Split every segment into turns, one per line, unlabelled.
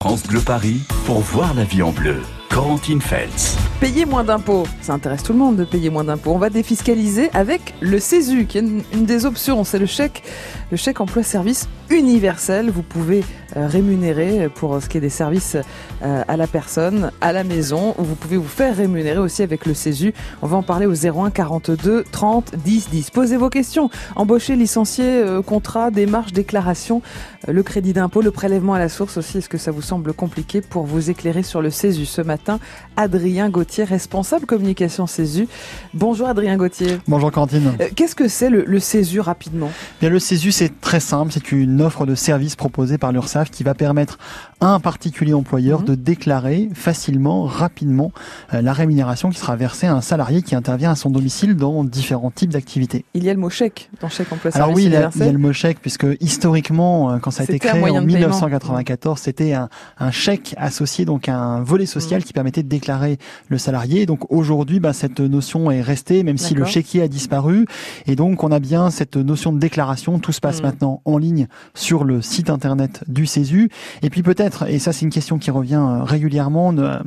France Bleu Paris pour voir la vie en bleu. Corentine Feltz.
Payer moins d'impôts, ça intéresse tout le monde de payer moins d'impôts. On va défiscaliser avec le CESU, qui est une, des options. C'est le chèque, le chèque emploi-service universel. Vous pouvez euh, rémunérer pour ce qui est des services euh, à la personne, à la maison. Vous pouvez vous faire rémunérer aussi avec le CESU. On va en parler au 01 42 30 10 10. Posez vos questions. Embaucher, licencier, euh, contrat, démarche, déclaration, le crédit d'impôt, le prélèvement à la source aussi. Est-ce que ça vous semble compliqué pour vous éclairer sur le CESU? Ce matin Adrien Gauthier, responsable communication CESU. Bonjour Adrien Gauthier.
Bonjour Quentin.
Qu'est-ce que c'est le, le CESU rapidement?
Bien, Le CESU c'est très simple, c'est une offre de service proposée par l'URSSAF qui va permettre un particulier employeur
Mhm.
de déclarer facilement, rapidement euh, la rémunération qui sera versée à un salarié qui intervient à son domicile dans différents types d'activités.
Il y a le mot chèque dans chèque emploi
Alors oui, il y, a,
universel.
il y a le mot chèque puisque historiquement, euh, quand ça a été créé en
de paiement.
1994, c'était un, un chèque associé donc à un volet
Mhm.
social qui permettait de déclarer le salarié. Donc aujourd'hui, bah, cette notion est restée, même si le chéquier a disparu. Et donc on a bien cette notion de déclaration. Tout se passe
Mhm.
maintenant en ligne sur le site internet du CESU. Et puis peut-être, et ça c'est une question qui revient euh, régulièrement, euh,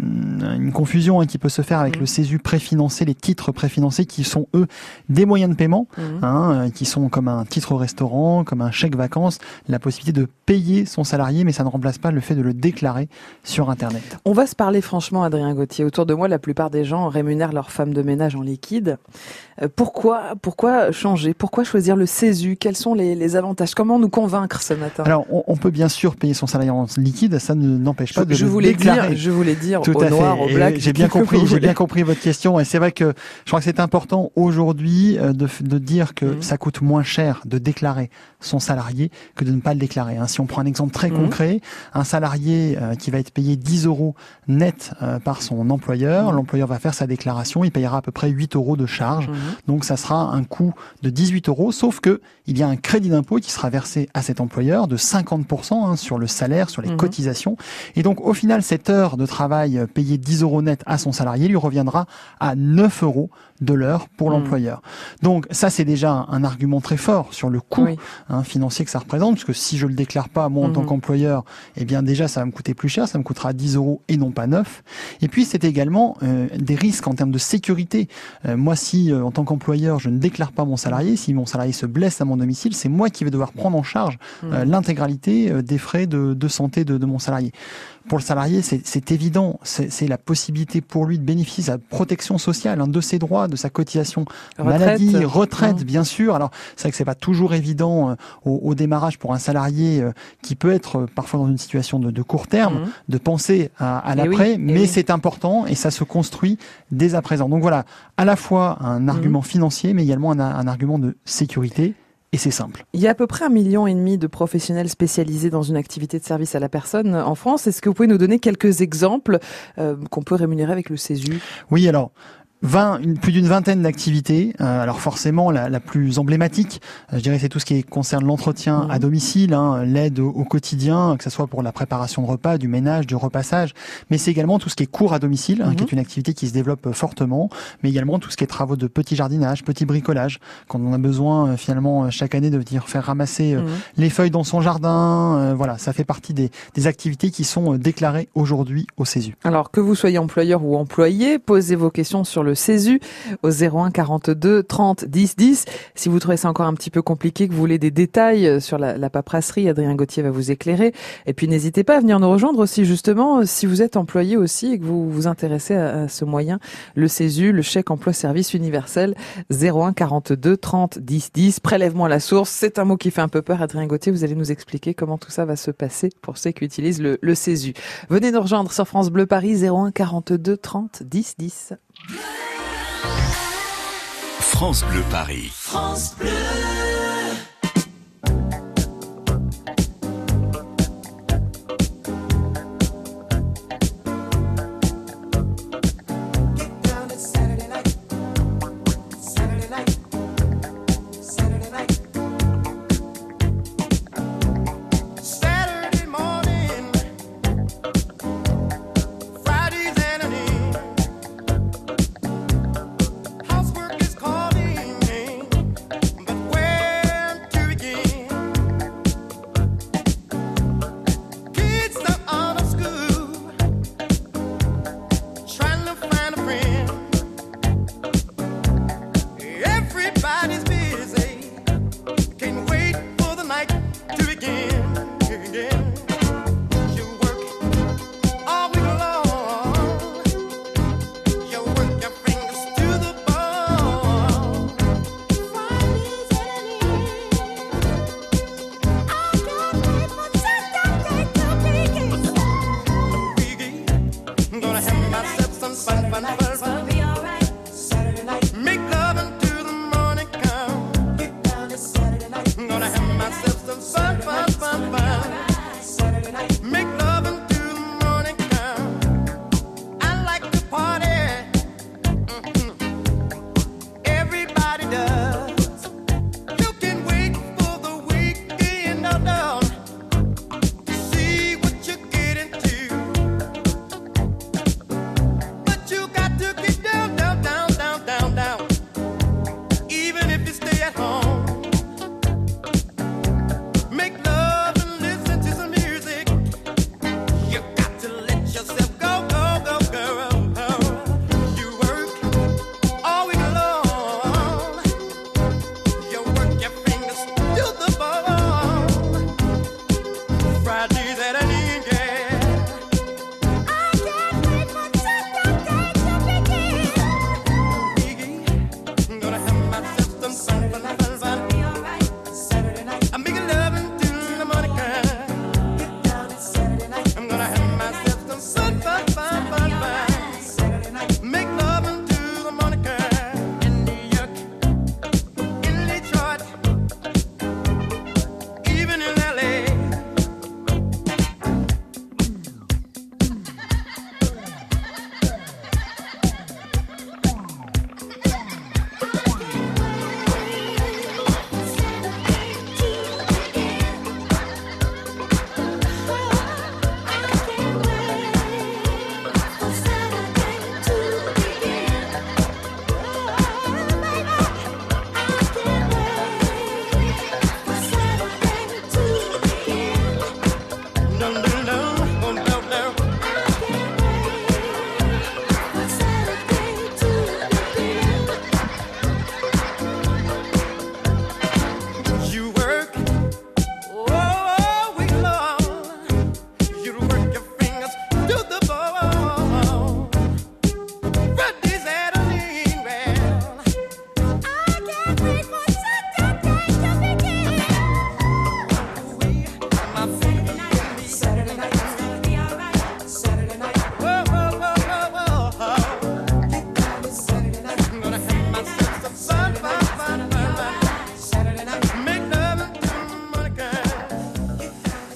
une confusion hein, qui peut se faire avec
Mhm.
le CESU préfinancé, les titres préfinancés qui sont eux des moyens de paiement
Mhm.
hein, euh, qui sont comme un titre au restaurant, comme un chèque vacances, la possibilité de payer son salarié, mais ça ne remplace pas le fait de le déclarer sur Internet.
On va se parler franchement, Adrien Gauthier. Autour de moi, la plupart des gens rémunèrent leur femme de ménage en liquide. Euh, Pourquoi, pourquoi changer? Pourquoi choisir le CESU Quels sont les, les avantages? Comment nous convaincre ce matin?
Alors, on, on peut bien sûr payer son salarié en liquide, ça ne n'empêche pas
je,
de
je voulais
déclarer.
dire, je voulais dire
Tout
au
à
noir, au black.
J'ai bien compris, j'ai bien compris votre question. Et c'est vrai que je crois que c'est important aujourd'hui euh, de, de dire que
Mhm.
ça coûte moins cher de déclarer son salarié que de ne pas le déclarer. hein. Si on prend un exemple très
Mhm.
concret, un salarié euh, qui va être payé 10 euros net euh, par son employeur,
Mhm.
l'employeur va faire sa déclaration, il payera à peu près 8 euros de charge. Donc ça sera un coût de 18 euros, sauf que il y a un crédit d'impôt qui sera versé à cet employeur de 50% hein, sur le salaire, sur les
Mhm.
Et donc au final, cette heure de travail euh, payée 10 euros net à son salarié lui reviendra à 9 euros de l'heure pour
Mhm.
l'employeur. Donc ça, c'est déjà un, un argument très fort sur le coût
Oui.
hein, financier que ça représente, parce que si je le déclare pas moi en tant
Mhm.
qu'employeur, eh bien déjà ça va me coûter plus cher, ça me coûtera 10 euros et non pas 9. Et puis c'est également euh, des risques en termes de sécurité. Euh, moi, si euh, en tant qu'employeur je ne déclare pas mon salarié, si mon salarié se blesse à mon domicile, c'est moi qui vais devoir prendre en charge euh,
Mhm.
l'intégralité euh, des frais de, de santé de, de mon salarié. Pour le salarié, c'est évident, c'est la possibilité pour lui de bénéficier de sa protection sociale, hein, de ses droits, de sa cotisation
Retraite.
maladie, retraite,
Mhm.
bien sûr. Alors c'est vrai que c'est pas toujours évident euh, au, au démarrage pour un salarié euh, qui peut être euh, parfois dans une situation de, de court terme
Mhm.
de penser à, à
Eh
l'après,
oui, eh
mais
oui.
c'est important et ça se construit dès à présent. Donc voilà, à la fois un argument financier, mais également un, un argument de sécurité. Et c'est simple.
Il y a à peu près un million et demi de professionnels spécialisés dans une activité de service à la personne en France. Est-ce que vous pouvez nous donner quelques exemples euh, qu'on peut rémunérer avec le CESU
Oui, alors. 20, une- plus d'une vingtaine d'activités. Euh, alors forcément, la, la plus emblématique, euh, je dirais, c'est tout ce qui concerne l'entretien à domicile, hein, l'aide au, au quotidien, que ce soit pour la préparation de repas, du ménage, du repassage, mais c'est également tout ce qui est cours à domicile, hein, qui est une activité qui se développe euh, fortement, mais également tout ce qui est travaux de petit jardinage, petit bricolage, quand on a besoin euh, finalement chaque année de venir faire ramasser
Mhm.
les feuilles dans son jardin. euh, voilà, ça fait partie des, des activités qui sont déclarées aujourd'hui au CESU.
Alors que vous soyez employeur ou employé, posez vos questions sur le CESU au 01 42 30 10 10. Si vous trouvez ça encore un petit peu compliqué, que vous voulez des détails sur la, la paperasserie, Adrien Gauthier va vous éclairer. Et puis n'hésitez pas à venir nous rejoindre aussi justement si vous êtes employé aussi et que vous vous intéressez à, à ce moyen, le CESU, le chèque emploi service universel 01 42 30 10 10. Prélèvement à la source, c'est un mot qui fait un peu peur. Adrien Gauthier, vous allez nous expliquer comment tout ça va se passer pour ceux qui utilisent le, le CESU. Venez nous rejoindre sur France Bleu Paris 01 42 30 10 10.
France Bleu Paris.
down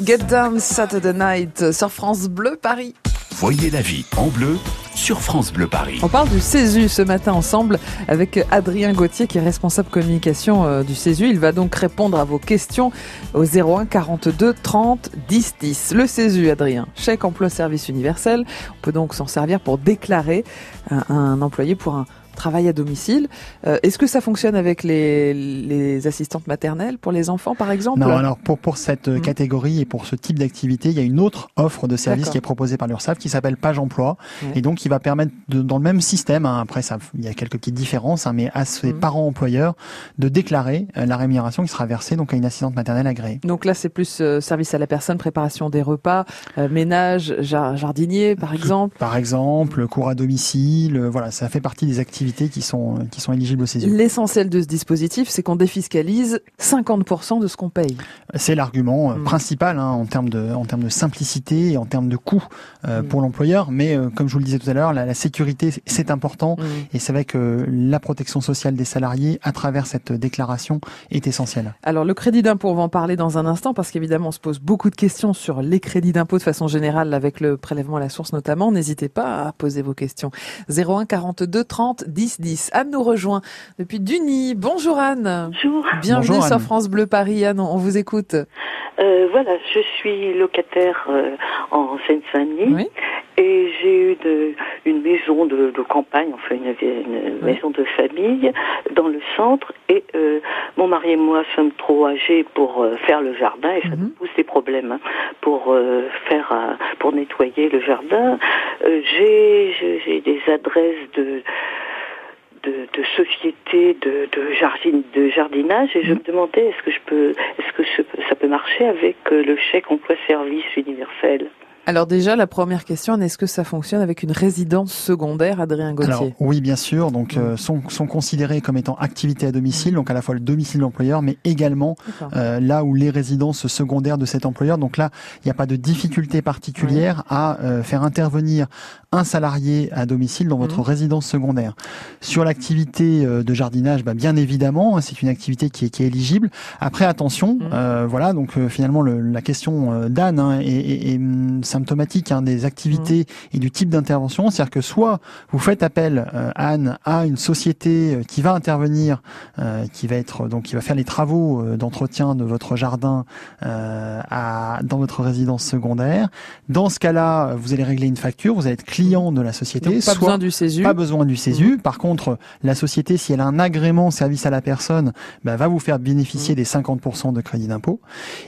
Get Down Saturday Night sur France Bleu Paris.
Voyez la vie en bleu sur France Bleu Paris.
On parle du CESU ce matin ensemble avec Adrien Gauthier qui est responsable communication euh, du CESU. Il va donc répondre à vos questions au 01 42 30 10 10. Le CESU, Adrien, chèque emploi service universel. On peut donc s'en servir pour déclarer un, un employé pour un travail à domicile. Euh, Est-ce que ça fonctionne avec les, les assistantes maternelles pour les enfants, par exemple
Non, alors pour, pour cette euh,
Mm.
catégorie et pour ce type d'activité, il y a une autre offre de service qui est proposée par l'URSSAF qui s'appelle Page Emploi
Ouais.
et donc qui va permettre de, dans le même système, hein, après ça, il y a quelques petites différences, hein, mais à ses
Mm.
parents employeurs de déclarer euh, la rémunération qui sera versée donc à une assistante maternelle agréée.
Donc là, c'est plus euh, service à la personne, préparation des repas, euh, ménage, jar- jardinier, par exemple.
Par exemple, cours à domicile, voilà, ça fait partie des activités qui sont qui sont éligibles au CESU.
L'essentiel de ce dispositif, c'est qu'on défiscalise 50% de ce qu'on paye.
C'est l'argument euh,
Mm.
principal hein, en termes de en termes de simplicité et en termes de coût euh,
Mm.
pour l'employeur. Mais euh, comme je vous le disais tout à l'heure, la, la sécurité c'est important et c'est vrai que la protection sociale des salariés à travers cette déclaration est essentielle.
Alors le crédit d'impôt, on va en parler dans un instant parce qu'évidemment on se pose beaucoup de questions sur les crédits d'impôt de façon générale avec le prélèvement à la source notamment. N'hésitez pas à poser vos questions. 01 42 30 10 10. Anne nous rejoint depuis Duny. Bonjour Anne.
Bonjour.
Bienvenue
Bonjour,
sur
Anne.
France Bleu Paris. Anne, on vous écoute.
Euh, voilà, je suis locataire euh, en Seine-Saint-Denis
Oui.
et j'ai eu de- une maison de, de campagne, enfin une, une
Oui.
maison de famille dans le centre et euh, mon mari et moi sommes trop âgés pour euh, faire le jardin et ça
Mhm.
nous pousse des problèmes hein, pour euh, faire euh, pour nettoyer le jardin. Euh, j'ai j'ai- j'ai des adresses de de, de sociétés de, de, jardin, de jardinage et je
Mhm.
me demandais est-ce que je peux est-ce que je- ça peut marcher avec euh, le chèque emploi service universel?
Alors déjà, la première question, est-ce que ça fonctionne avec une résidence secondaire, Adrien Gauthier
Alors oui, bien sûr. Donc
Mm.
euh, sont sont considérés comme étant activité à domicile, donc à la fois le domicile de l'employeur, mais également euh, là où les résidences secondaires de cet employeur. Donc là, il n'y a pas de difficulté particulière à euh, faire intervenir un salarié à domicile dans votre
Mhm.
résidence secondaire. Sur l'activité euh, de jardinage, bah, bien évidemment, hein, c'est une activité qui est, qui est éligible. Après, attention,
Mhm.
euh, voilà, donc euh, finalement le- la question euh, d'Anne hein, est, est- est, symptomatique hein, des activités et du type d'intervention. C'est-à-dire que soit vous faites appel, euh, Anne, à une société euh, qui va intervenir, euh, qui va être donc qui va faire les travaux d'entretien de votre jardin euh, à, dans votre résidence secondaire. Dans ce cas-là, vous allez régler une facture, vous allez être client de la société,
Donc, pas
soit
besoin du CESU.
pas besoin du CESU. Par contre, la société, si elle a un agrément service à la personne, bah, va vous faire bénéficier
Mmh.
des 50% de crédit d'impôt.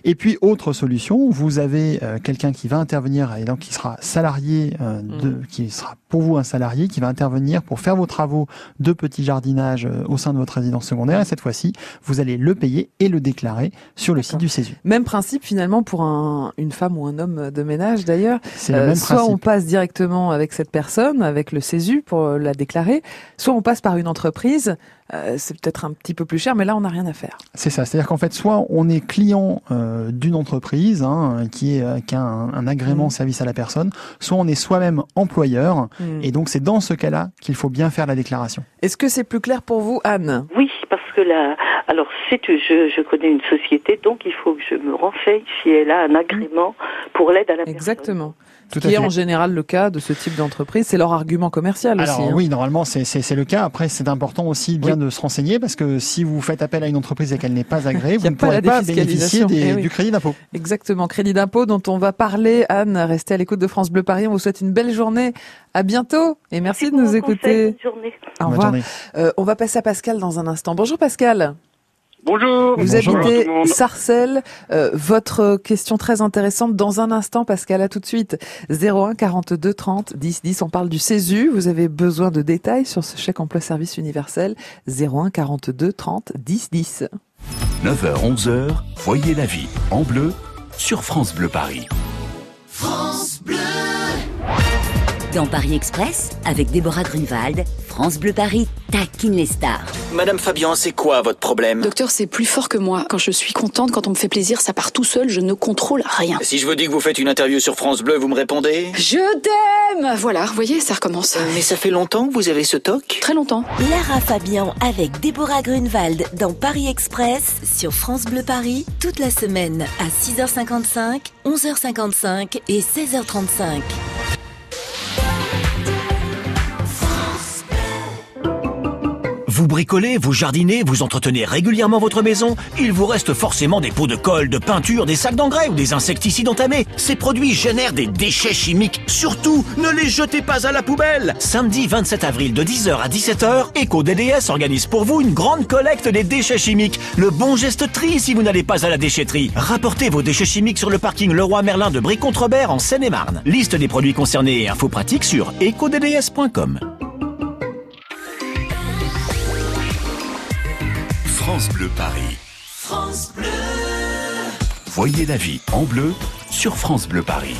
Et puis, autre solution, vous avez euh, quelqu'un qui va intervenir et donc qui sera salarié, euh, de,
Mmh.
qui sera pour vous un salarié, qui va intervenir pour faire vos travaux de petit jardinage euh, au sein de votre résidence secondaire. Et cette fois-ci, vous allez le payer et le déclarer sur le site du CESU.
Même principe finalement pour un, une femme ou un homme de ménage d'ailleurs.
C'est le
Euh, soit
principe.
on passe directement avec cette personne, avec le CESU pour euh, la déclarer, soit on passe par une entreprise. Euh, c'est peut-être un petit peu plus cher, mais là on n'a rien à faire.
C'est ça, c'est-à-dire qu'en fait, soit on est client euh, d'une entreprise hein, qui, est, euh, qui a un, un agrément
Mhm.
service à la personne, soit on est soi-même employeur,
Hmm.
et donc c'est dans ce cas-là qu'il faut bien faire la déclaration.
Est-ce que c'est plus clair pour vous, Anne?
Oui, parce que là, alors c'est je, je connais une société, donc il faut que je me renseigne si elle a un agrément pour l'aide à la personne.
Exactement.
Tout
Ce qui est en général le cas de ce type d'entreprise, c'est leur argument commercial
Alors
aussi. hein.
oui, normalement c'est c'est c'est le cas. Après, c'est important aussi bien
Oui.
de se renseigner parce que si vous faites appel à une entreprise et qu'elle n'est pas agréée, vous ne
pas
pourrez pas bénéficier des-
Eh oui.
du crédit d'impôt.
Exactement, crédit d'impôt dont on va parler. Anne, restez à l'écoute de France Bleu Paris. On vous souhaite une belle journée. À bientôt et merci de nous écouter.
Bonne journée.
Au
Bonne
revoir.
journée.
Euh, on va passer à Pascal dans un instant. Bonjour Pascal.
Bonjour.
Vous
Bonjour.
habitez
tout le monde.
Sarcelles. Euh, votre question très intéressante dans un instant, Pascal. À tout de suite. 01 42 30 10 10. On parle du CESU. Vous avez besoin de détails sur ce chèque emploi service universel. 01 42 30 10 10.
9h, 11h, voyez la vie en bleu sur France Bleu Paris.
Dans Paris Express, avec Déborah Grunewald, France Bleu Paris taquine les stars.
Madame Fabian, c'est quoi votre problème?
Docteur, c'est plus fort que moi. Quand je suis contente, quand on me fait plaisir, ça part tout seul, je ne contrôle rien.
Si je vous dis que vous faites une interview sur France Bleu, vous me répondez?
Je t'aime Voilà, vous voyez, ça recommence.
Mais ça fait longtemps que vous avez ce toc?
Très longtemps.
Lara Fabian avec Déborah Grunewald dans Paris Express sur France Bleu Paris toute la semaine à 6h55, 11h55 et 16h35.
Vous bricolez, vous jardinez, vous entretenez régulièrement votre maison Il vous reste forcément des pots de colle, de peinture, des sacs d'engrais ou des insecticides entamés. Ces produits génèrent des déchets chimiques. Surtout, ne les jetez pas à la poubelle Samedi 27 avril de 10h à 17h, EcoDDS organise pour vous une grande collecte des déchets chimiques. Le bon geste tri si vous n'allez pas à la déchetterie. Rapportez vos déchets chimiques sur le parking Leroy Merlin de Brie-Contrebert en Seine-et-Marne. Liste des produits concernés et infos pratiques sur ecodds.com.
France Bleu Paris. Voyez la vie en bleu sur France Bleu Paris.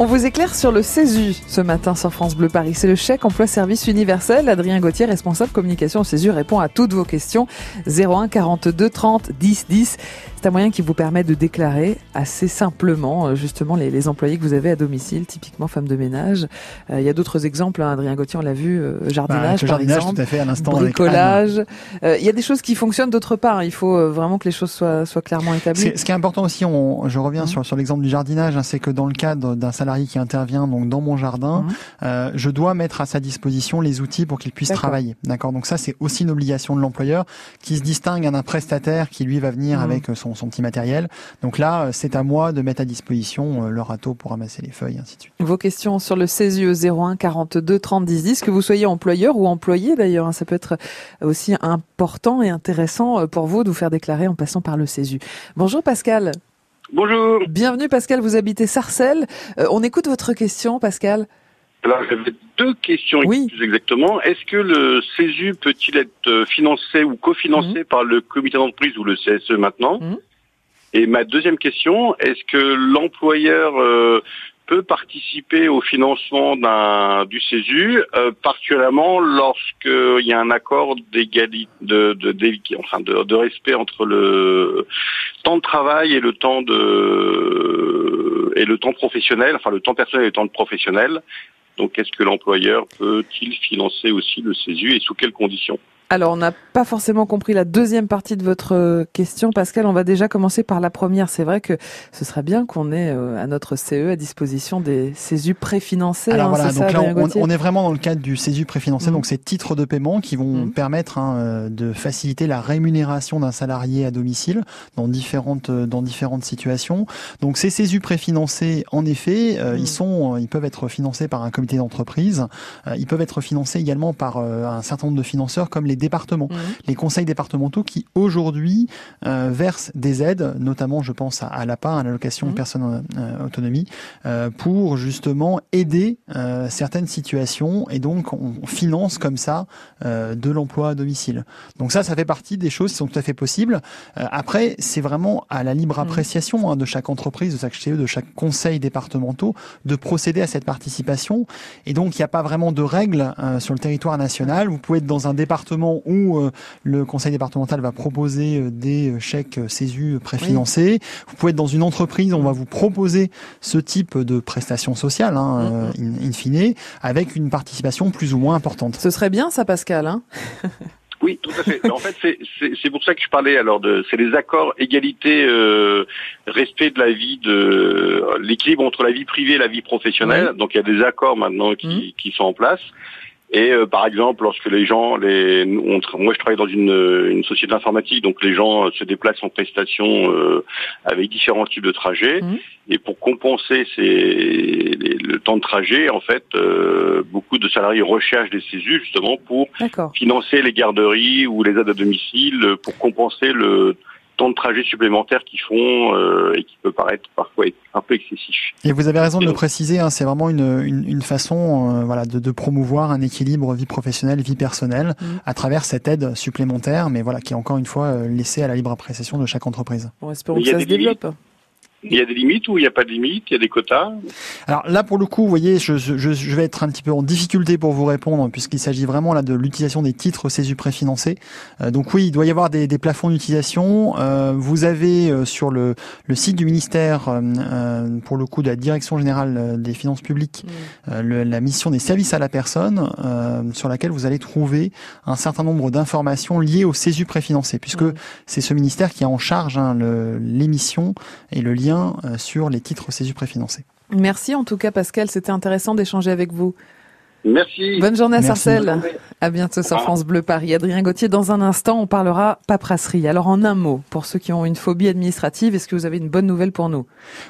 On vous éclaire sur le CESU ce matin sur France Bleu Paris. C'est le chèque emploi service universel. Adrien Gauthier, responsable communication au CESU, répond à toutes vos questions. 01 42 30 10 10. C'est un moyen qui vous permet de déclarer assez simplement euh, justement les, les employés que vous avez à domicile, typiquement femmes de ménage. Euh, il y a d'autres exemples, hein, Adrien Gauthier, on l'a vu, euh,
Bah,
jardinage
le
par
jardinage,
exemple.
tout à fait, à l'instant.
bricolage. Euh, Il y a des choses qui fonctionnent d'autre part. Il faut euh, vraiment que les choses soient, soient clairement établies.
Ce qui est important aussi, on, je reviens
Mhm.
sur, sur l'exemple du jardinage, hein, c'est que dans le cadre d'un salarié qui intervient donc dans mon jardin,
Mhm.
euh, je dois mettre à sa disposition les outils pour qu'il puisse travailler. D'accord. Donc ça, c'est aussi une obligation de l'employeur qui se distingue d'un prestataire qui lui va venir
Mhm.
avec euh, son, son petit matériel. Donc là, c'est à moi de mettre à disposition euh, le râteau pour ramasser les feuilles, ainsi de suite.
Vos questions sur le CESU au 01 42 30 10 10, que vous soyez employeur ou employé d'ailleurs, hein, ça peut être aussi important et intéressant euh, pour vous de vous faire déclarer en passant par le CESU. Bonjour Pascal.
Bonjour.
Bienvenue Pascal, vous habitez Sarcelles. Euh, on écoute votre question Pascal.
Alors j'avais deux questions
Oui.
plus exactement. Est-ce que le CESU peut-il être euh, financé ou cofinancé par le comité d'entreprise ou le CSE maintenant
Mhm.
Et ma deuxième question, est-ce que l'employeur euh, peut participer au financement d'un du CESU, euh, particulièrement lorsqu'il y a un accord d'égalité, de, de, enfin de, de respect entre le temps de travail et le temps de et le temps professionnel, enfin le temps personnel et le temps professionnel. Donc, est-ce que l'employeur peut-il financer aussi le CESU et sous quelles conditions?
Alors, on n'a pas forcément compris la deuxième partie de votre euh, question, Pascal. On va déjà commencer par la première. C'est vrai que ce serait bien qu'on ait euh, à notre CE à disposition des CESU préfinancés.
Alors
hein,
voilà, donc
ça,
là on, est vraiment dans le cadre du CESU préfinancé,
Mhm.
donc ces titres de paiement qui vont
Mhm.
permettre hein, euh, de faciliter la rémunération d'un salarié à domicile dans différentes dans différentes situations. Donc ces CESU préfinancés, en effet, euh, ils sont ils peuvent être financés par un comité d'entreprise, euh, ils peuvent être financés également par euh, un certain nombre de financeurs comme les départements
Mhm.
les conseils départementaux qui aujourd'hui euh, versent des aides, notamment je pense à, à l'APA, à l'allocation
Mhm.
personne euh, autonomie, euh, pour justement aider euh, certaines situations et donc on finance comme ça de l'emploi à domicile. Donc ça, ça fait partie des choses qui sont tout à fait possibles. Après, c'est vraiment à la libre
Mhm.
appréciation hein, de chaque entreprise, de chaque CE, de chaque conseil départementaux de procéder à cette participation. Et donc, il n'y a pas vraiment de règles sur le territoire national. Vous pouvez être dans un département où euh, le conseil départemental va proposer euh, des chèques euh, CESU préfinancés. Vous pouvez être dans une entreprise, on va vous proposer ce type de prestations sociales, hein, euh, in, in fine, avec une participation plus ou moins importante.
Ce serait bien ça, Pascal. Hein?
Oui, tout à fait. en fait, c'est- c'est c'est pour ça que je parlais alors de c'est les accords égalité euh, respect de la vie de l'équilibre entre la vie privée et la vie professionnelle. Donc il y a des accords maintenant qui, qui sont en place. Et euh, par exemple, lorsque les gens, les, on moi je travaille dans une, une société informatique, donc les gens euh, se déplacent en prestation euh, avec différents types de trajets.
Mhm.
Et pour compenser ces, les- le temps de trajet, en fait, euh, beaucoup de salariés recherchent des CESU justement pour financer les garderies ou les aides à domicile euh, pour compenser le temps de trajet supplémentaire qu'ils font euh, et qui peut paraître parfois être un peu excessif.
Et vous avez raison de le préciser, hein, c'est vraiment une, une, une façon euh, voilà, de, de promouvoir un équilibre vie professionnelle, vie personnelle,
Mhm.
à travers cette aide supplémentaire, mais voilà, qui est encore une fois euh, laissée à la libre appréciation de chaque entreprise.
Bon, espérons que ça se
limites. Il y a des limites ou il n'y a pas de limites? Il y a des quotas?
Alors là, pour le coup, vous voyez, je, je, je vais être un petit peu en difficulté pour vous répondre, puisqu'il s'agit vraiment là de l'utilisation des titres CESU préfinancés. Euh, donc oui, il doit y avoir des, des plafonds d'utilisation. Euh, vous avez euh, sur le, le site du ministère, euh, euh, pour le coup de la Direction générale euh, des finances publiques, euh, le- la mission des services à la personne, euh, sur laquelle vous allez trouver un certain nombre d'informations liées au CESU préfinancé, puisque c'est ce ministère qui a en charge hein, le- l'émission et le lien euh, sur les titres CESU préfinancés.
Merci en tout cas Pascal, c'était intéressant d'échanger avec vous.
Merci.
Bonne journée à. Sarcelles. À bientôt sur France Bleu Paris. Adrien Gauthier, dans un instant, on parlera paperasserie. Alors en un mot, pour ceux qui ont une phobie administrative, est-ce que vous avez une bonne nouvelle pour nous?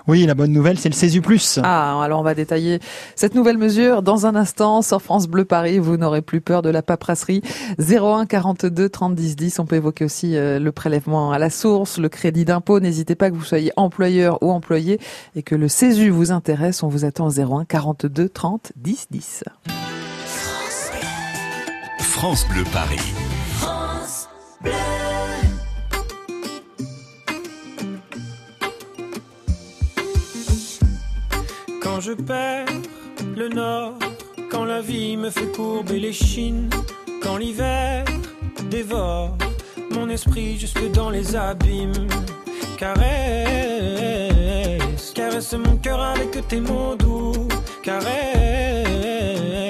Oui, la bonne nouvelle, c'est le CESU+.
Ah, alors on va détailler cette nouvelle mesure dans un instant sur France Bleu Paris. Vous n'aurez plus peur de la paperasserie. 01 42 30 10 10. On peut évoquer aussi euh, le prélèvement à la source, le crédit d'impôt. N'hésitez pas que vous soyez employeur ou employé et que le CESU vous intéresse. On vous attend au 01 42 30 10 10.
France Bleu Paris.
Quand je perds le nord, quand la vie me fait courber les chines, quand l'hiver dévore mon esprit jusque dans les abîmes. Caresse, caresse mon cœur avec tes mots doux. Caresse,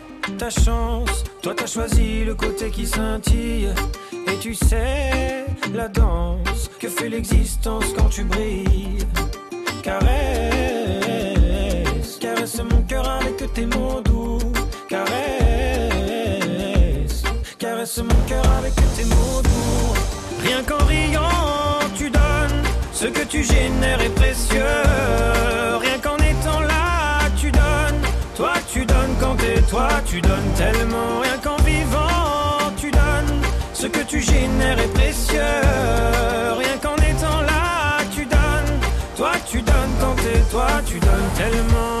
Toi, t'as choisi le côté qui scintille. Et tu sais la danse que fait l'existence quand tu brilles. Caresse, caresse mon cœur avec tes mots doux. Caresse, caresse mon cœur avec tes mots doux. Rien qu'en riant, tu donnes. Ce que tu génères est précieux. Toi, tu donnes tellement. Rien qu'en vivant, tu donnes. Ce que tu génères est précieux. Rien qu'en étant là, tu donnes. Toi, tu donnes quand t'es toi, tu donnes tellement.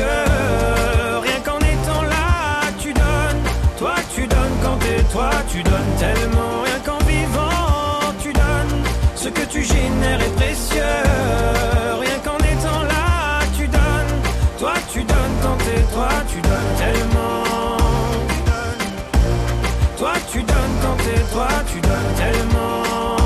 Tu génères est précieux. Rien qu'en étant là, tu donnes. Toi, tu donnes quand t'es toi, tu donnes tellement. Toi, tu donnes quand t'es toi, tu donnes tellement.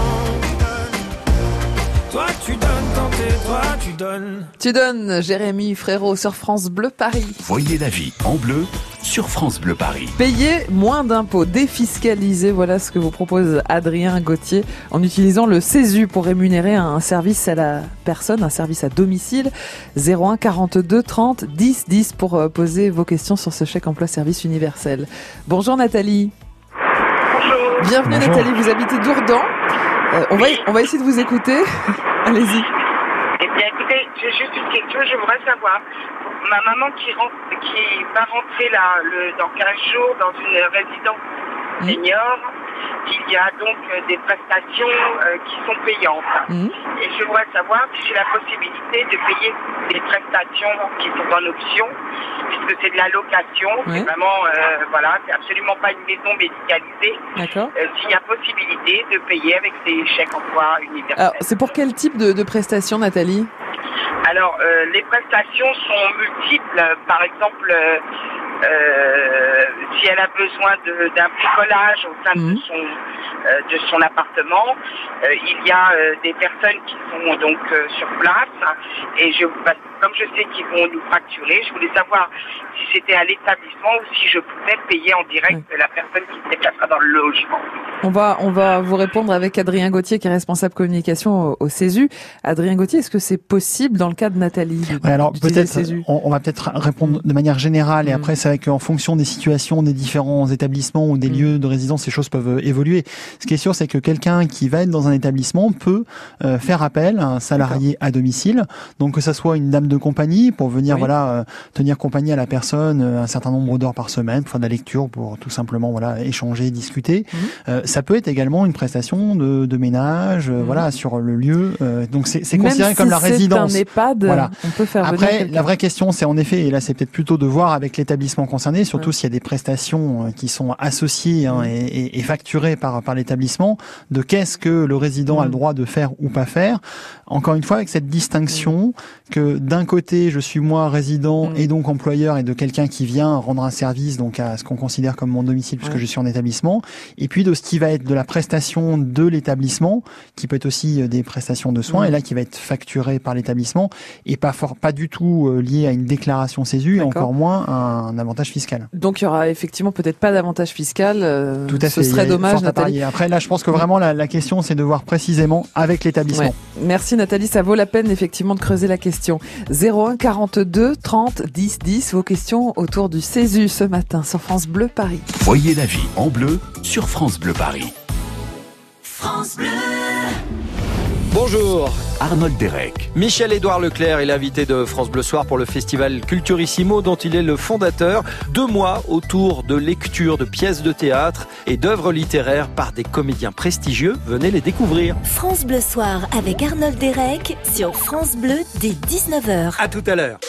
Toi, tu donnes quand t'es toi, tu donnes.
Tu donnes Jérémy Frérot sur France Bleu Paris.
Voyez la vie en bleu sur France Bleu Paris.
Payer moins d'impôts, défiscaliser, voilà ce que vous propose Adrien Gauthier en utilisant le CESU pour rémunérer un service à la personne, un service à domicile. 01 42 30 10 10 pour euh, poser vos questions sur ce chèque emploi service universel. Bonjour Nathalie. Bienvenue
Bonjour.
Nathalie, vous habitez Dourdan. Euh, on, va, on va essayer de vous écouter. Allez-y.
Eh bien, écoutez, j'ai juste une question. Je voudrais savoir, ma maman qui, rentre, qui va rentrer là, le, dans 15 jours dans une résidence senior, il y a donc euh, des prestations euh, qui sont payantes.
Mhm.
Et je voudrais savoir si j'ai la possibilité de payer des prestations qui sont en option, puisque c'est de la location.
Ouais.
C'est vraiment, euh, voilà, c'est absolument pas une maison médicalisée.
D'accord.
Euh, S'il y a possibilité de payer avec ces chèques emploi universels.
C'est pour quel type de, de prestation Nathalie?
Alors, euh, les prestations sont multiples. Par exemple, euh, euh, si elle a besoin d'un bricolage au sein de, son, euh, de son appartement, il y a des personnes qui sont donc sur place. Et je, bah, comme je sais qu'ils vont nous facturer, je voulais savoir si c'était à l'établissement ou si je pouvais payer en direct la personne qui se déplacera dans le logement.
On va, on va vous répondre avec Adrien Gauthier, qui est responsable communication au, au CESU. Adrien Gauthier, est-ce que c'est possible dans le cas de Nathalie
Ouais, alors peut-être, on, on va peut-être répondre de manière générale et après c'est vrai qu'en fonction des situations, des différents établissements ou des lieux de résidence, ces choses peuvent euh, évoluer. Ce qui est sûr, c'est que quelqu'un qui va être dans un établissement peut euh, faire appel à un salarié à domicile, donc que ça soit une dame de compagnie pour venir
Oui.
voilà euh, tenir compagnie à la personne euh, un certain nombre d'heures par semaine pour faire de la lecture, pour tout simplement voilà échanger, discuter. Euh, ça peut être également une prestation de, de ménage, euh, voilà sur le lieu. euh, donc c'est considéré
si
comme la résidence.
un EHPAD,
Voilà.
on peut faire
Après, la vraie question, c'est en effet, et là c'est peut-être plutôt de voir avec l'établissement concerné, surtout s'il y a des prestations qui sont associées hein, et, et- et facturées par, par l'établissement, de qu'est-ce que le résident a le droit de faire ou pas faire. Encore une fois, avec cette distinction que d'un côté, je suis moi résident et donc employeur et de quelqu'un qui vient rendre un service donc à ce qu'on considère comme mon domicile puisque
Ouais.
je suis en établissement, et puis de ce qui va être de la prestation de l'établissement, qui peut être aussi euh, des prestations de soins,
Mm.
et là qui va être facturé par l'établissement et pas fort, pas du tout euh, lié à une déclaration CESU et encore moins un, un avantage fiscal.
Donc il y aura effectivement peut-être pas d'avantage fiscal. euh,
Tout à
Ce
fait.
serait dommage,
à
Nathalie.
Après, là, je pense que vraiment la, la question, c'est de voir précisément avec l'établissement.
Ouais. Merci Nathalie, ça vaut la peine effectivement de creuser la question. 01 42 30 10 10, vos questions autour du CESU ce matin sur France Bleu Paris.
Voyez la vie en bleu sur France Bleu Paris.
France Bleu.
Bonjour.
Arnold Derek.
Michel-Édouard Leclerc est l'invité de France Bleu Soir pour le festival Culturissimo dont il est le fondateur. Deux mois autour de lecture de pièces de théâtre et d'œuvres littéraires par des comédiens prestigieux. Venez les découvrir.
France Bleu Soir avec Arnold Derek sur France Bleu dès 19h.
À tout à l'heure.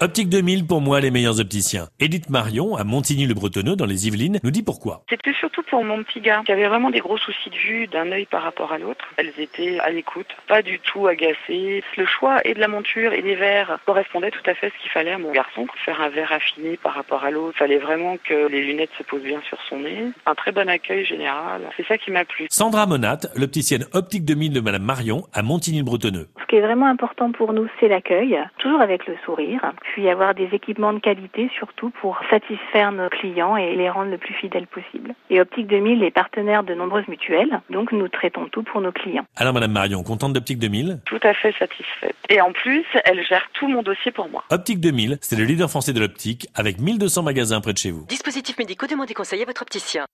Optique 2000, pour moi, les meilleurs opticiens. Edith Marion, à Montigny-le-Bretonneux, dans les Yvelines, nous dit pourquoi.
C'était surtout pour mon petit gars qui avait vraiment des gros soucis de vue d'un œil par rapport à l'autre. Elles étaient à l'écoute, pas du tout agacées. Le choix et de la monture et des verres correspondait tout à fait à ce qu'il fallait à mon garçon. Faire un verre affiné par rapport à l'autre, fallait vraiment que les lunettes se posent bien sur son nez. Un très bon accueil général. C'est ça qui m'a plu.
Sandra Monat, l'opticienne Optique 2000 de Madame Marion, à Montigny-le-Bretonneux.
Ce qui est vraiment important pour nous, c'est l'accueil, toujours avec le sourire, puis avoir des équipements de qualité surtout pour satisfaire nos clients et les rendre le plus fidèles possible. Et Optique 2000 est partenaire de nombreuses mutuelles, donc nous traitons tout pour nos clients.
Alors Madame Marion, contente d'Optique 2000
Tout à fait satisfaite. Et en plus, elle gère tout mon dossier pour moi.
Optique 2000, c'est le leader français de l'optique, avec 1200 magasins près de chez vous.
Dispositifs médicaux, demandez conseil à votre opticien.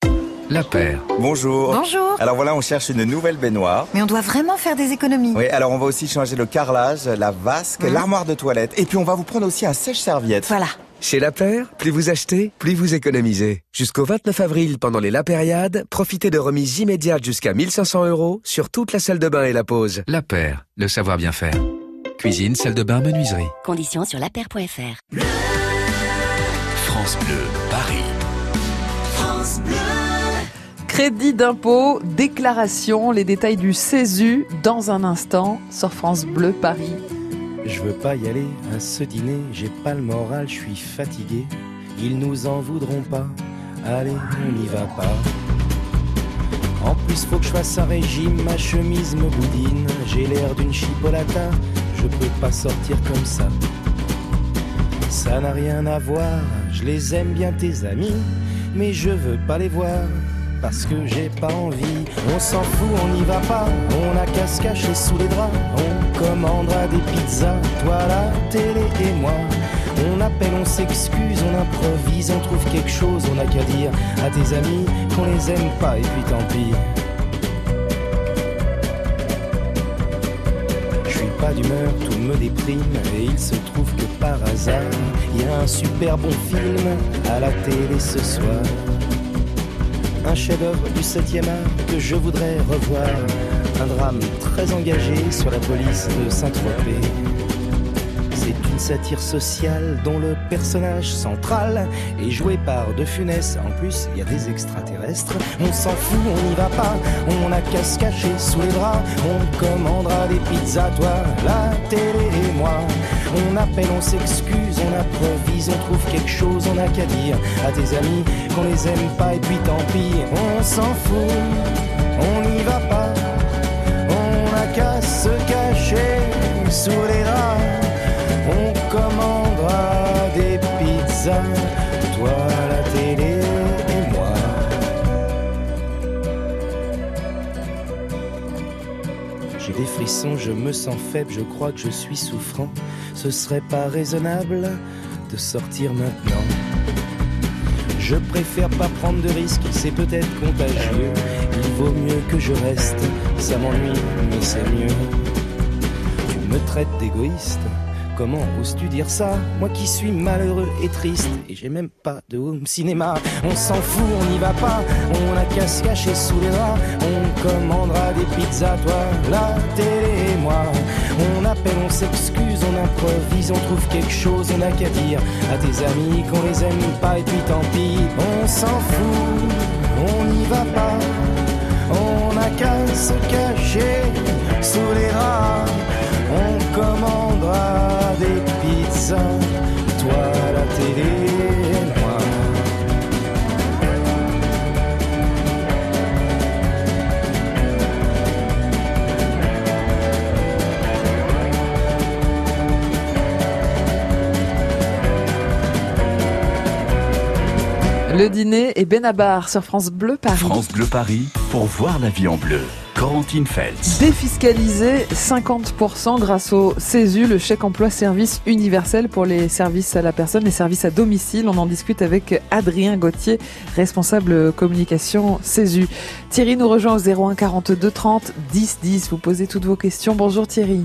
La paire. Bonjour.
Bonjour.
Alors voilà, on cherche une nouvelle baignoire.
Mais on doit vraiment faire des économies.
Oui, alors on va aussi changer le carrelage, la vasque,
Mhm.
l'armoire de toilette. Et puis on va vous prendre aussi un sèche-serviette.
Voilà.
Chez La Paire, plus vous achetez, plus vous économisez. Jusqu'au 29 avril, pendant les La Périade, profitez de remises immédiates jusqu'à 1500 euros sur toute la salle de bain et la pause.
La Paire, le savoir bien faire. Cuisine, salle de bain, menuiserie.
Conditions sur lapaire.fr.
France Bleu, Paris.
France Bleu.
Crédit d'impôt, déclaration, les détails du CESU dans un instant sur France Bleu Paris.
Je veux pas y aller à ce dîner, j'ai pas le moral, je suis fatigué. Ils nous en voudront pas, allez, on n'y va pas. En plus, faut que je fasse un régime, ma chemise me boudine. J'ai l'air d'une chipolata, je peux pas sortir comme ça. Ça n'a rien à voir, je les aime bien tes amis, mais je veux pas les voir parce que j'ai pas envie. On s'en fout, on n'y va pas, on a qu'à se cacher sous les draps. On commandera des pizzas, toi la télé et moi. On appelle, on s'excuse, on improvise, on trouve quelque chose, on a qu'à dire à tes amis qu'on les aime pas et puis tant pis. Je suis pas d'humeur, tout me déprime et il se trouve que par hasard, il y a un super bon film à la télé ce soir. Un chef-d'œuvre du 7e art que je voudrais revoir. Un drame très engagé sur la police de Saint-Tropez. C'est une satire sociale dont le personnage central est joué par De Funès. En plus, il y a des extraterrestres. On s'en fout, on n'y va pas. On a qu'à se cacher sous les draps. On commandera des pizzas, toi, la télé et moi. On appelle, on s'excuse, on improvise, on trouve quelque chose, on n'a qu'à dire à tes amis qu'on les aime pas et puis tant pis. On s'en fout, on n'y va pas. On n'a qu'à se cacher sous les Je me sens faible, je crois que je suis souffrant. Ce serait pas raisonnable de sortir maintenant. Je préfère pas prendre de risques, c'est peut-être contagieux. Il vaut mieux que je reste, ça m'ennuie, mais c'est mieux. Tu me traites d'égoïste, comment oses-tu dire ça? Moi qui suis malheureux et triste, et j'ai même pas de home cinéma. On s'en fout, on n'y va pas, on a qu'à se cacher sous les draps. On commandera des pizzas, toi, la télé et moi. On appelle, on s'excuse, on improvise, on trouve quelque chose, on a qu'à dire à tes amis qu'on les aime pas et puis tant pis. On s'en fout, on n'y va pas, on a qu'à se cacher sous les draps. On commandera toi la télé et moi.
Le dîner est Benabar sur France Bleu Paris.
France Bleu Paris pour voir la vie en bleu. Corentine Feltz.
Défiscalisé 50% grâce au CESU, le chèque emploi service universel pour les services à la personne, les services à domicile. On en discute avec Adrien Gauthier, responsable communication CESU. Thierry nous rejoint au 01 42 30 10 10. Vous posez toutes vos questions. Bonjour Thierry.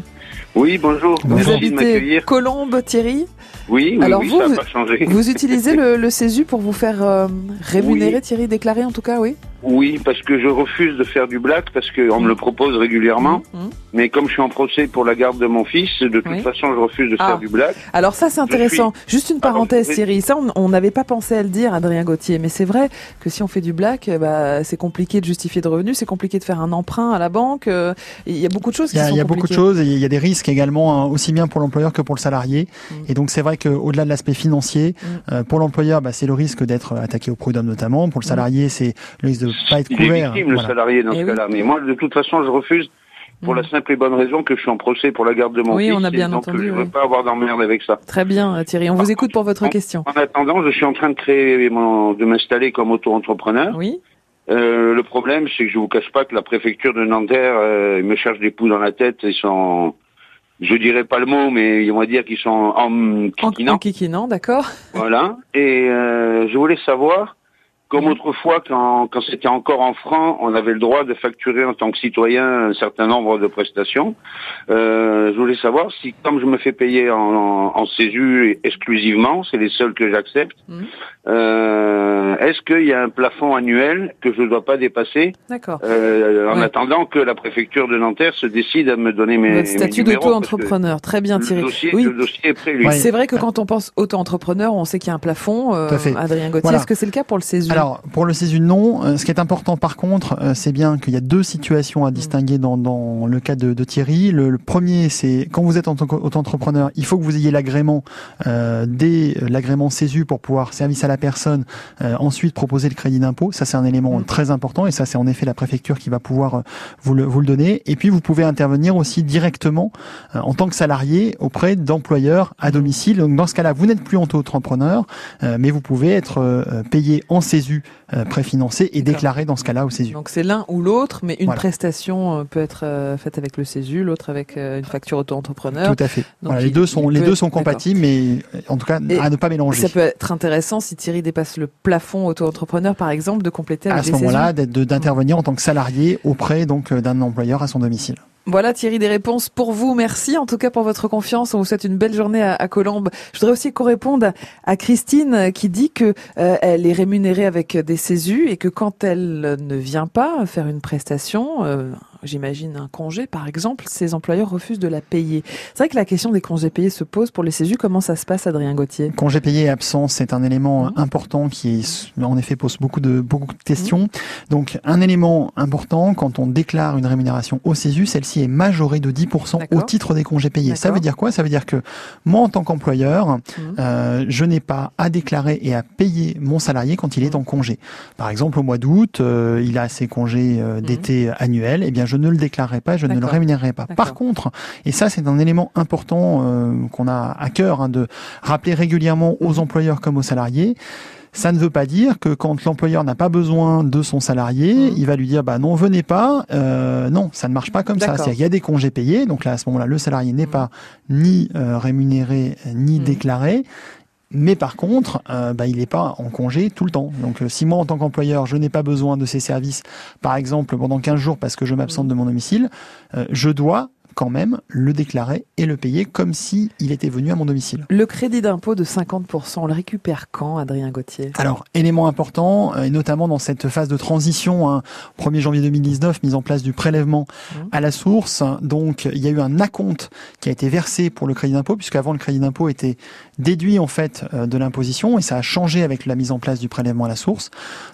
Oui, bonjour.
Vous
Merci de
habitez
m'accueillir.
Colombe, Thierry
Oui, oui,
Alors
oui,
vous,
ça n'a
vous-
pas changé.
Vous utilisez le, le CESU pour vous faire euh, rémunérer,
Oui.
Thierry, déclarer en tout cas, oui?
Oui, parce que je refuse de faire du black parce qu'on me le propose régulièrement. Mais comme je suis en procès pour la garde de mon fils, de toute
Oui.
façon, je refuse de
Ah.
faire du black.
Alors ça c'est intéressant. Juste une parenthèse
oui.
Thierry, ça on- n'avait pas pensé à le dire Adrien Gauthier, mais c'est vrai que si on fait du black, euh, bah, c'est compliqué de justifier de revenus, c'est compliqué de faire un emprunt à la banque, euh, il y a beaucoup de choses
Il
qui
y a,
sont
il y a beaucoup de choses et il y a des risques également, hein, aussi bien pour l'employeur que pour le salarié.
Mm.
Et donc c'est vrai qu'au-delà de l'aspect financier, euh, pour l'employeur, bah, c'est le risque d'être attaqué au prud'homme notamment. Pour le
Mm.
salarié, c'est le risque de pas être
Il est
couvert.
victime, le salarié, dans
Eh
ce
oui.
cas-là. Mais moi, de toute façon, je refuse pour la simple et bonne raison que je suis en procès pour la garde de mon
Oui,
fils.
on a
et
bien
donc,
entendu,
je ne veux
oui.
pas avoir d'emmerde avec ça.
Très bien euh, Thierry, on vous écoute pour votre question.
En attendant, je suis en train de créer mon, de m'installer comme auto-entrepreneur.
Oui.
Euh, le problème, c'est que je vous cache pas que la préfecture de Nanterre euh, me cherche des poux dans la tête. Ils sont, je dirais pas le mot, mais ils vont dire qu'ils sont en
En,
kikinant.
en kikinant, d'accord
Voilà. Et euh, je voulais savoir, comme autrefois, quand, quand c'était encore en francs, on avait le droit de facturer en tant que citoyen un certain nombre de prestations. Euh, je voulais savoir si, comme je me fais payer en, en, en CESU exclusivement, c'est les seuls que j'accepte, euh, est-ce qu'il y a un plafond annuel que je ne dois pas dépasser
D'accord.
euh, en
Ouais.
attendant que la préfecture de Nanterre se décide à me donner mes,
Votre
mes
statut d'auto-entrepreneur, très bien Thierry.
Le dossier,
oui.
le dossier est prêt, lui.
C'est vrai que quand on pense auto-entrepreneur, on sait qu'il y a un plafond. euh. Adrien Gauthier,
Voilà.
est-ce que c'est le cas pour le CESU
Alors, pour le CESU, non. Euh, ce qui est important, par contre, euh, c'est bien qu'il y a deux situations à distinguer dans, dans le cas de, de Thierry. Le, le premier, c'est quand vous êtes qu'auto-entrepreneur, il faut que vous ayez l'agrément euh, dès euh, l'agrément CESU pour pouvoir service à la personne, euh, ensuite proposer le crédit d'impôt. Ça, c'est un élément très important et ça, c'est en effet la préfecture qui va pouvoir vous le, vous le donner. Et puis, vous pouvez intervenir aussi directement euh, en tant que salarié auprès d'employeurs à domicile. Donc, dans ce cas-là, vous n'êtes plus auto-entrepreneur, euh, mais vous pouvez être euh, payé en CESU euh, préfinancé et déclaré dans ce cas-là au CESU.
Donc c'est l'un ou l'autre, mais une
Voilà.
prestation euh, peut être euh, faite avec le CESU, l'autre avec une facture auto-entrepreneur.
Tout à fait.
Donc,
Voilà, les deux sont les deux sont compatibles, mais en tout cas
Et
à ne pas mélanger.
Ça peut être intéressant si Thierry dépasse le plafond auto-entrepreneur, par exemple, de compléter avec
à ce
CESU.
moment-là, de- d'intervenir en tant que salarié auprès donc d'un employeur à son domicile.
Voilà Thierry, des réponses pour vous. Merci en tout cas pour votre confiance. On vous souhaite une belle journée à, Colombes. Je voudrais aussi qu'on réponde à, à Christine euh, qui dit que euh, elle est rémunérée avec des CESU et que quand elle ne vient pas faire une prestation, euh, j'imagine, un congé, par exemple, ces employeurs refusent de la payer. C'est vrai que la question des congés payés se pose pour les CESU. Comment ça se passe, Adrien Gauthier?
Congés payés et absence, c'est un élément
Mmh.
important qui, en effet, pose beaucoup de, beaucoup de questions. Donc, un élément important, quand on déclare une rémunération au CESU, celle-ci est majorée de 10% au titre des congés payés. Ça veut dire quoi? Ça veut dire que moi, en tant qu'employeur,
Mmh.
euh, je n'ai pas à déclarer et à payer mon salarié quand il est
Mmh.
en congé. Par exemple, au mois d'août, euh, il a ses congés euh, d'été annuels, eh bien, je ne le déclarerai pas, je ne le rémunérerai pas. Par contre, et ça, c'est un élément important euh, qu'on a à cœur hein, de rappeler régulièrement aux employeurs comme aux salariés. Ça ne veut pas dire que quand l'employeur n'a pas besoin de son salarié, il va lui dire bah non venez pas. Euh, non, ça ne marche pas comme ça. Il y a des congés payés, donc là à ce moment-là le salarié n'est pas ni euh, rémunéré ni déclaré. Mais par contre, euh, bah, il n'est pas en congé tout le temps. Donc, euh, si moi, en tant qu'employeur, je n'ai pas besoin de ces services, par exemple, pendant 15 jours parce que je m'absente de mon domicile, euh, je dois quand même le déclarer et le payer comme si il était venu à mon domicile.
Le crédit d'impôt de 50%, on le récupère quand, Adrien Gauthier?
Alors, élément important, et notamment dans cette phase de transition, hein, 1er janvier 2019, mise en place du prélèvement à la source. Donc, il y a eu un acompte qui a été versé pour le crédit d'impôt, puisqu'avant, le crédit d'impôt était déduit en fait euh, de l'imposition, et ça a changé avec la mise en place du prélèvement à la source.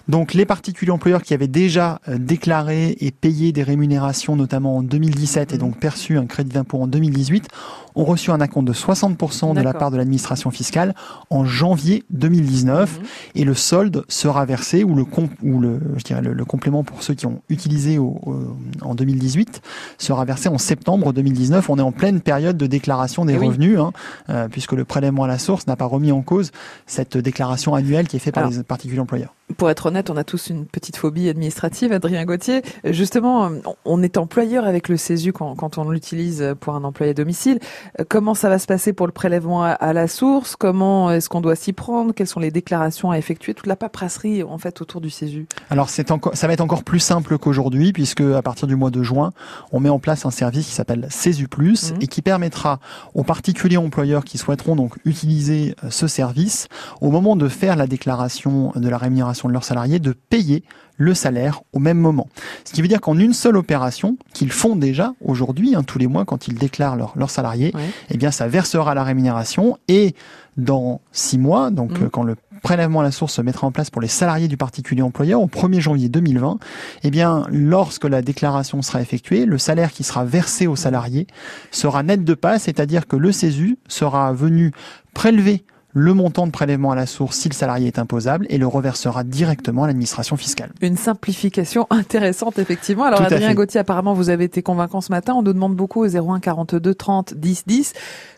Donc, les particuliers employeurs qui avaient déjà euh, déclaré et payé des rémunérations, notamment en 2017, et donc perçu un crédit d'impôt en 2018, ont reçu un acompte de 60% de la part de l'administration fiscale en janvier 2019 et le solde sera versé ou le com- ou le je dirais le, le complément pour ceux qui ont utilisé au- au- en 2018 sera versé en septembre 2019. On est en pleine période de déclaration des
Eh oui.
revenus hein, euh, puisque le prélèvement à la source n'a pas remis en cause cette déclaration annuelle qui est faite par les particuliers employeurs.
Pour être honnête, on a tous une petite phobie administrative, Adrien Gauthier. Justement, on est employeur avec le CESU quand, quand on l'utilise pour un employé à domicile. Euh, Comment ça va se passer pour le prélèvement à, la source? Comment est-ce qu'on doit s'y prendre? Quelles sont les déclarations à effectuer? Toute la paperasserie en fait autour du CESU.
Alors c'est encore, ça va être encore plus simple qu'aujourd'hui puisque à partir du mois de juin, on met en place un service qui s'appelle CESU Plus et qui permettra aux particuliers employeurs qui souhaiteront donc utiliser euh, ce service au moment de faire la déclaration de la rémunération de leurs salariés de payer le salaire au même moment. Ce qui veut dire qu'en une seule opération, qu'ils font déjà aujourd'hui, hein, tous les mois, quand ils déclarent leurs leurs salariés, eh bien, ça versera la rémunération et dans six mois, donc euh, quand le prélèvement à la source se mettra en place pour les salariés du particulier employeur au 1er janvier 2020, eh bien, lorsque la déclaration sera effectuée, le salaire qui sera versé aux salariés sera net de pas, c'est-à-dire que le CESU sera venu prélever le montant de prélèvement à la source si le salarié est imposable et le reversera directement à l'administration fiscale.
Une simplification intéressante, effectivement. Alors, Adrien. Gauthier, apparemment, vous avez été convaincant ce matin. On nous demande beaucoup au 01 42 30 10 10.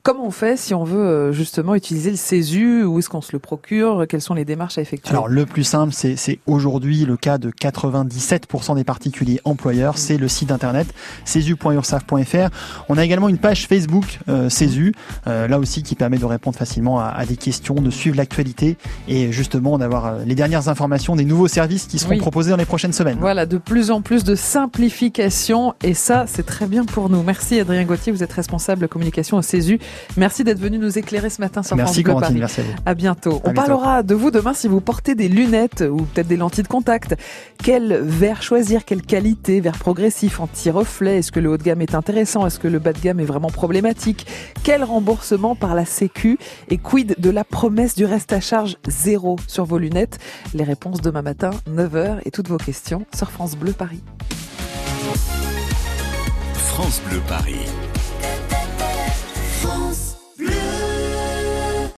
Comment on fait si on veut euh, justement utiliser le CESU Où est-ce qu'on se le procure? Quelles sont les démarches à effectuer?
Alors le plus simple, c'est c'est aujourd'hui le cas de 97% des particuliers employeurs, c'est le site internet cesu.ursaf.fr. On a également une page Facebook euh, CESU, euh, là aussi qui permet de répondre facilement à, à des questions, de suivre l'actualité et justement d'avoir euh, les dernières informations des nouveaux services qui seront
Oui.
proposés dans les prochaines semaines.
Voilà, de plus en plus de simplification et ça, c'est très bien pour nous. Merci Adrien Gauthier, vous êtes responsable communication au CESU. Merci d'être venu nous éclairer ce matin sur
Merci
France Bleu
merci à vous.
À bientôt. On parlera de vous demain si vous portez des lunettes ou peut-être des lentilles de contact. Quel verre choisir Quelle qualité Verre progressif, anti-reflet Est-ce que le haut de gamme est intéressant Est-ce que le bas de gamme est vraiment problématique? Quel remboursement par la Sécu Et quid de la promesse du reste à charge zéro sur vos lunettes Les réponses demain matin, 9h et toutes vos questions sur France Bleu Paris.
France Bleu Paris.